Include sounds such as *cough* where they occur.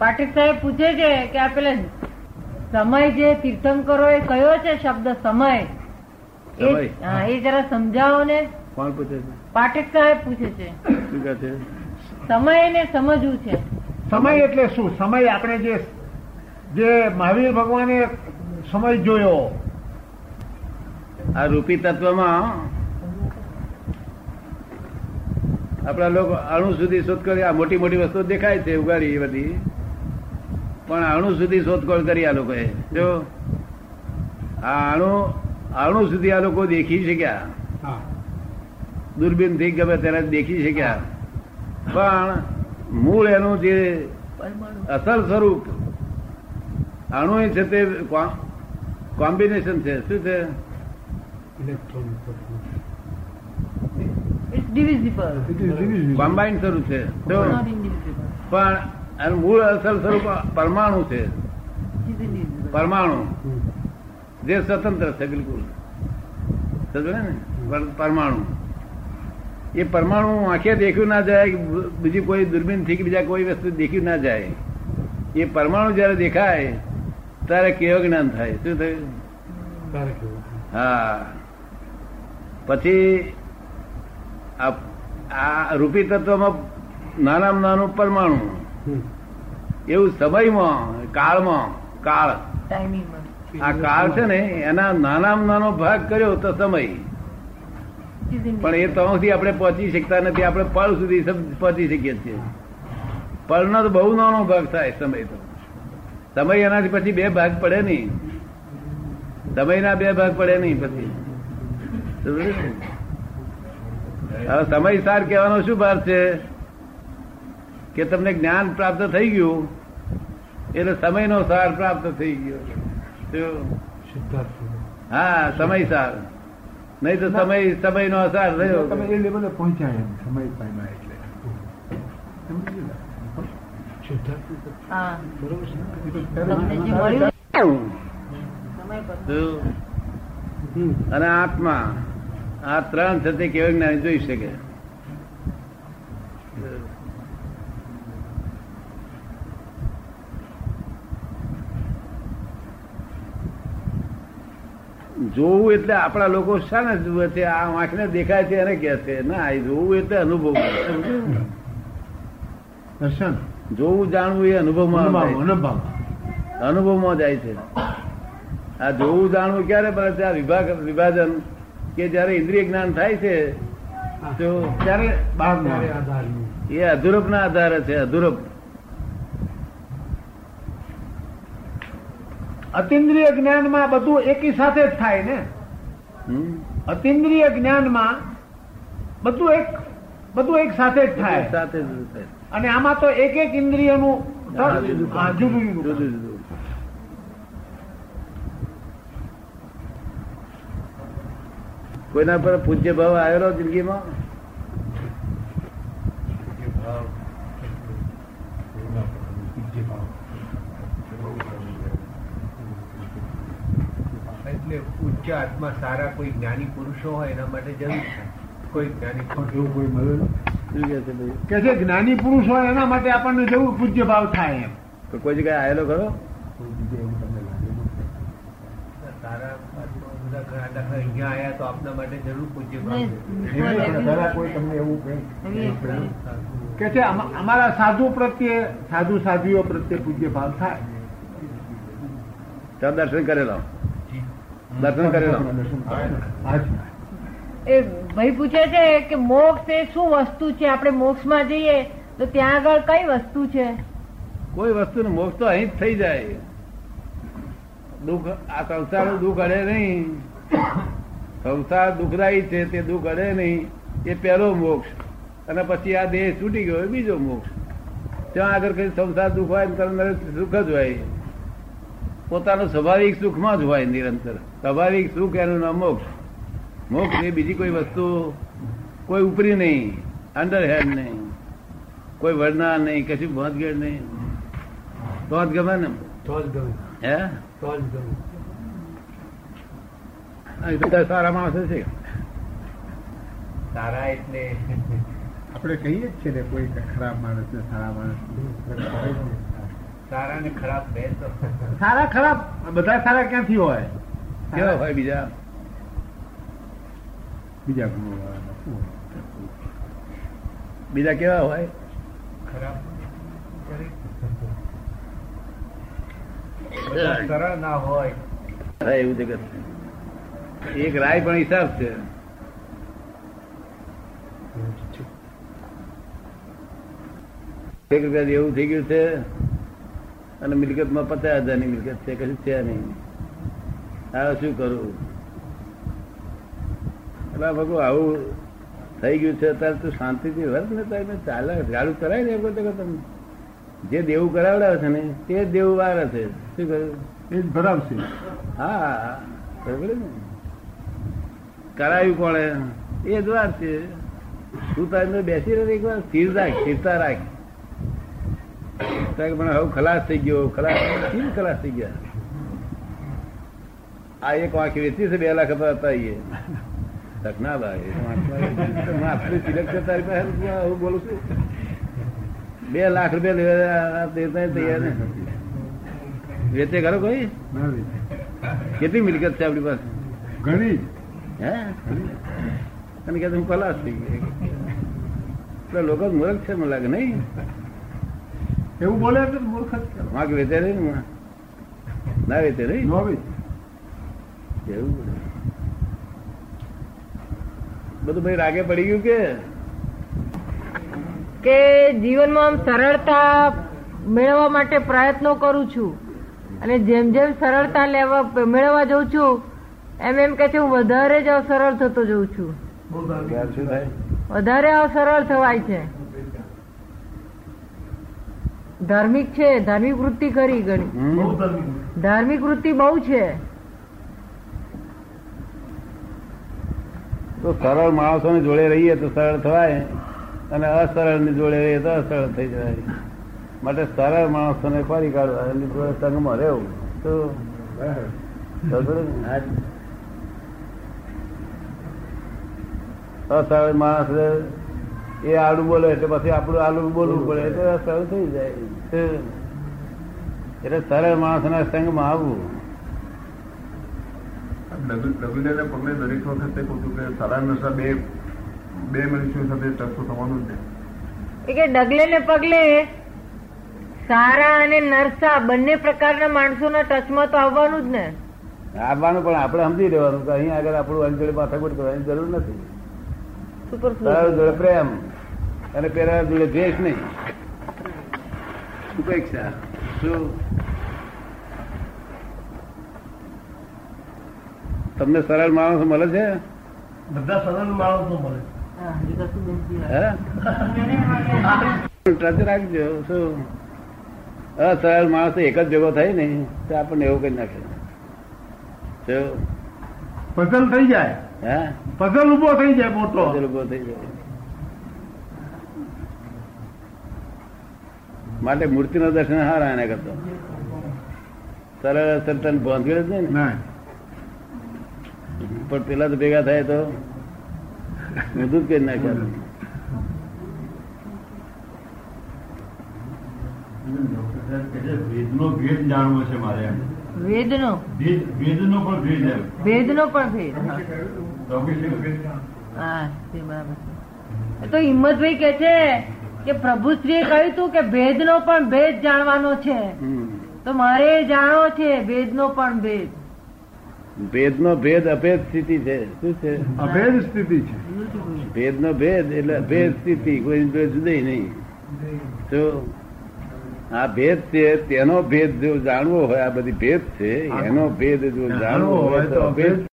પાઠક સાહેબ પૂછે છે કે આ પેલા સમય જે તીર્થંકરો એ કયો છે શબ્દ સમય? એ જરા સમજાવો ને. કોણ પૂછે છે? પાઠક સાહેબ પૂછે છે. શું કહે છે? સમય ને સમજવું છે. સમય એટલે શું? સમય આપણે જે જે મહાવીર ભગવાને સમય જોયો. આ રૂપી તત્વમાં આપણા લોકો અણુ સુધી શોધખોળ આ મોટી મોટી વસ્તુ દેખાય છે ઉગાડી એ બધી. પણ અણુ સુધી શોધખોળ કરી આ લોકોએ. જો આ અણુ અણુ સુધી આ લોકો દેખી શક્યા. દૂરબીનથી ગમે તેને દેખી શક્યા. પણ મૂળ એનું જે અસલ સ્વરૂપ અણુ છે તે કોમ્બિનેશન છે. શું છે? કોમ્બાઈન સ્વરૂપ છે. પણ એનું મૂળ અસલ સ્વરૂપ પરમાણુ છે. પરમાણુ. જે સ્વતંત્ર છે બિલકુલ. ને? પરમાણુ. એ પરમાણુ આંખે દેખ્યું ના જાય બીજી કોઈ દૂરબીનથી કે બીજા કોઈ વસ્તુ દેખ્યું ના જાય. એ પરમાણુ જયારે દેખાય ત્યારે કેવ જ્ઞાન થાય. શું થયું? હા. પછી આ આ રૂપી તત્વમાં નાનામાં નાનું પરમાણુ. એવું સમયમાં કાળમાં કાળ. આ કાળ છે ને એના નાનામાં નાનો ભાગ કર્યો તો સમય. પણ એ તો સુધી આપણે પહોંચી શકતા નથી આપણે પળ સુધી પહોંચી શકીએ છીએ. પળનો તો બહુ નાનો ભાગ થાય સમય તો. સમય એનાથી પછી બે ભાગ પડે નહીં. સમયના બે ભાગ પડે નહીં પછી. હવે સમય સાર કહેવાનો શું ભાર છે? કે તમને જ્ઞાન પ્રાપ્ત થઈ ગયું એટલે સમયનો સાર પ્રાપ્ત થઈ ગયો. હા સમય સાર. નહીં તો સમય સમયનો અસાર રહ્યો તમે એ લેવલે પહોંચ્યા એમ સમય પામ્યા એટલે. સમય. અને આત્મા આ ત્રણ છે તે કેવું જ્ઞાની જોઈ શકે? જોવું એટલે આપણા લોકો શાને જુએ છે આ આંખને દેખાય છે એને કે છે. ના એ જોવું એટલે અનુભવ દર્શન જોવું જાણવું એ અનુભવમાં અનુભવ અનુભવ અનુભવમાં. જાય છે. આ જોવું જાણવું ક્યારે પડે છે? આ વિભાગ વિભાજન કે જયારે ઇન્દ્રિય જ્ઞાન થાય છે તો ત્યારે એ અધુરપ ના આધારે છે અધુરપ. અતિન્દ્રિય જ્ઞાનમાં બધું એકી સાથે જ થાય ને? અતિન્દ્રિય જ્ઞાનમાં બધું એક બધું એક સાથે જ થાય. સાથે જ થાય. અને આમાં તો એક એક ઇન્દ્રિયનું જુદું જુદું કોઈના પર પૂજ્ય ભાવ આવેલો જિંદગીમાં? એટલે ઉચ્ચ આત્મા સારા કોઈ જ્ઞાની પુરુષો હોય એના માટે જરૂર છે. કોઈ જ્ઞાની પુરુષ એવું કોઈ મળે કે છે જ્ઞાની પુરુષ હોય એના માટે આપણને જેવું પૂજ્ય ભાવ થાય એમ. તો કોઈ જગ્યાએ આવેલો ખરો? સારા આત્મા બધા ઘણા દાખલા અહીંયા આયા તો આપના માટે જરૂર પૂજ્ય ભાવ કોઈ તમને એવું કે છે અમારા સાધુ પ્રત્યે સાધુ સાધુઓ પ્રત્યે પૂજ્ય ભાવ થાય. ત્યાં દર્શન કરેલો. દર્શન કરેલો. એ ભાઈ પૂછે છે કે મોક્ષ એ શું વસ્તુ છે? આપણે મોક્ષમાં જઈએ તો ત્યાં આગળ કઈ વસ્તુ છે? કોઈ વસ્તુ મોક્ષ તો અહીં જ થઈ જાય. દુઃખ આ સંસારનું દુઃખ અડે નહીં. સંસાર દુઃખદાયી છે તે દુઃખ અડે નહીં. એ પહેલો મોક્ષ. અને પછી આ દેહ છૂટી ગયો એ બીજો મોક્ષ. ત્યાં આગળ કઈ સંસાર દુઃખ હોય ને સુખ જ હોય. પોતાનું સ્વાભાવિક સુખમાં જ હોય નિરંતર. સ્વાભાવિક સુખ એનું નામ મોક્ષ. મોક્ષ એ બીજી કોઈ વસ્તુ કોઈ ઉપરી નહીં અંડર હેન્ડ નહીં કોઈ વડના નહીં કશું ભોંતગેડ નહીં. તો જ ગમે ને? તો જ ગમે. હે? તો જ ગમે બધા સારા માણસો છે. સારા એટલે આપણે કહીએ જ છે ને કોઈ ખરાબ માણસ ને સારા માણસ સારા ને ખરાબ બે સારા ખરાબ? બધા સારા ક્યાંથી હોય? કેવા હોય બીજા? બીજા બીજા કેવા હોય? ખરાબ. *laughs* સરળ ના હોય. એવું જગત. એક રાય પણ હિસાબ છે. એક રૂપિયા એવું થઈ ગયું છે અને મિલકતમાં પચાસ હજારની મિલકત છે કશું છે નહીં. હવે શું કરું એટલે ભગુ આવું થઈ ગયું છે અત્યારે તું શાંતિથી વર્ત ને તારે ચાલે ગાડું કરાય ને એવું કરતો તમે જે દેવું કરાવડાવે છે ને તે જ દેવું વારે છે. શું કહ્યું? એ જ ભરાવશે. હા બરાબર ને? કરાયું કોણે? એ જ વાત છે. તું તારી બેસી રહે એક વાર સ્થિર રાખ સ્થિરતા રાખ. તારે પણ હવે ખલાસ થઈ ગયો ખલાસ કેમ ખલાસ થઈ ગયા? આ એક વાંખ વેચી છે બે લાખ હતા હતા એ. ના ભાઈ. આપણી સિલેક્ટ તારી પાસે હું બોલું છું? બે લાખ રૂપિયા દેતા તૈયાર ને વેચે ખરો કોઈ? કેટલી મિલકત છે આપણી પાસે? ઘણી. હે? અને કે હું ખલાસ થઈ ગઈ લોકો મૂર્ખ છે મને લાગે નહીં. એવું બોલે એટલે વાંક વેચે નહીં ને માં? ના વેચે નહીં નો. એવું બધું. બધું ભાઈ રાગે પડી ગયું કે? કે જીવનમાં આમ સરળતા મેળવવા માટે પ્રયત્નો કરું છું. અને જેમ જેમ સરળતા લેવા મેળવવા જઉં છું એમ એમ કે છે હું વધારે જ અસરળ થતો જઉં છું. વધારે અસરળ થવાય છે. ધાર્મિક છે ધાર્મિક વૃત્તિ કરી ઘણી. ધાર્મિક વૃત્તિ. બહુ છે. તો સરળ માણસોને જોડે રહીએ તો સરળ થવાય અને અસરળની જોડે રહીએ તો અસરળ થઈ જાય માટે સરળ માણસોને ફરી કાઢવા એની જોડે સંઘમાં રહેવું. તો અસરળ માણસ એ આડું બોલે એટલે પછી આપણું આડું બોલવું પડે. એટલે સરળ થઈ જાય. એટલે સરળ માણસના સંગમાં આવવું. ડબલીને પગલે દરેક વખતે કહું કે સારા નશા બે બે મનુષ્યો સાથે ટચતો થવાનું છે. કે ડગલે ને પગલે સારા અને નરસા બંને પ્રકારના માણસોના ટચમાં તો આવવાનું જ ને. આવવાનું પણ આપણે સમજી લેવાનું કે અહીં આગળ આપણું અંજળી માથાકૂટ કરવાની જરૂર નથી. જોડે પ્રેમ. અને પેલા જોડે દ્વેષ નહીં. ઉપેક્ષા શું? તમને સરળ માણસ મળે છે? બધા સરળ માણસો મળે ટચ રાખજો. શું? અસરળ માણસ એક જ ભેગો થાય ને તો આપણને એવું કરી નાખે? પઝલ થઈ જાય. હે? પઝલ ઊભો થઈ જાય મોટો. પઝલ ઊભો થઈ જાય. માટે મૂર્તિનો દર્શન હારા એના કરતો. સરળ અસર તને જ નહીં ને? પણ પેલા તો ભેગા થાય તો બધું જ કરી નાખ્યા. વેદનો ભેદ જાણવો છે મારે એમ. વેદનો? વેદનો પણ ભેદ એમ. ભેદનો પણ ભેદ હા. લૌકિક ભેદ હા તે બરાબર એ તો હિંમતભાઈ કે છે કે પ્રભુશ્રીએ કહ્યું હતું કે ભેદનો પણ ભેદ જાણવાનો છે. તો મારે જાણવો છે ભેદનો પણ ભેદ. ભેદનો ભેદ અભેદ સ્થિતિ છે. શું છે? અભેદ સ્થિતિ છે. ભેદનો ભેદ એટલે અભેદ સ્થિતિ કોઈ જુદી નહીં તો આ ભેદ છે તેનો ભેદ જો જાણવો હોય આ બધી ભેદ છે એનો ભેદ જો જાણવો હોય તો અભેદ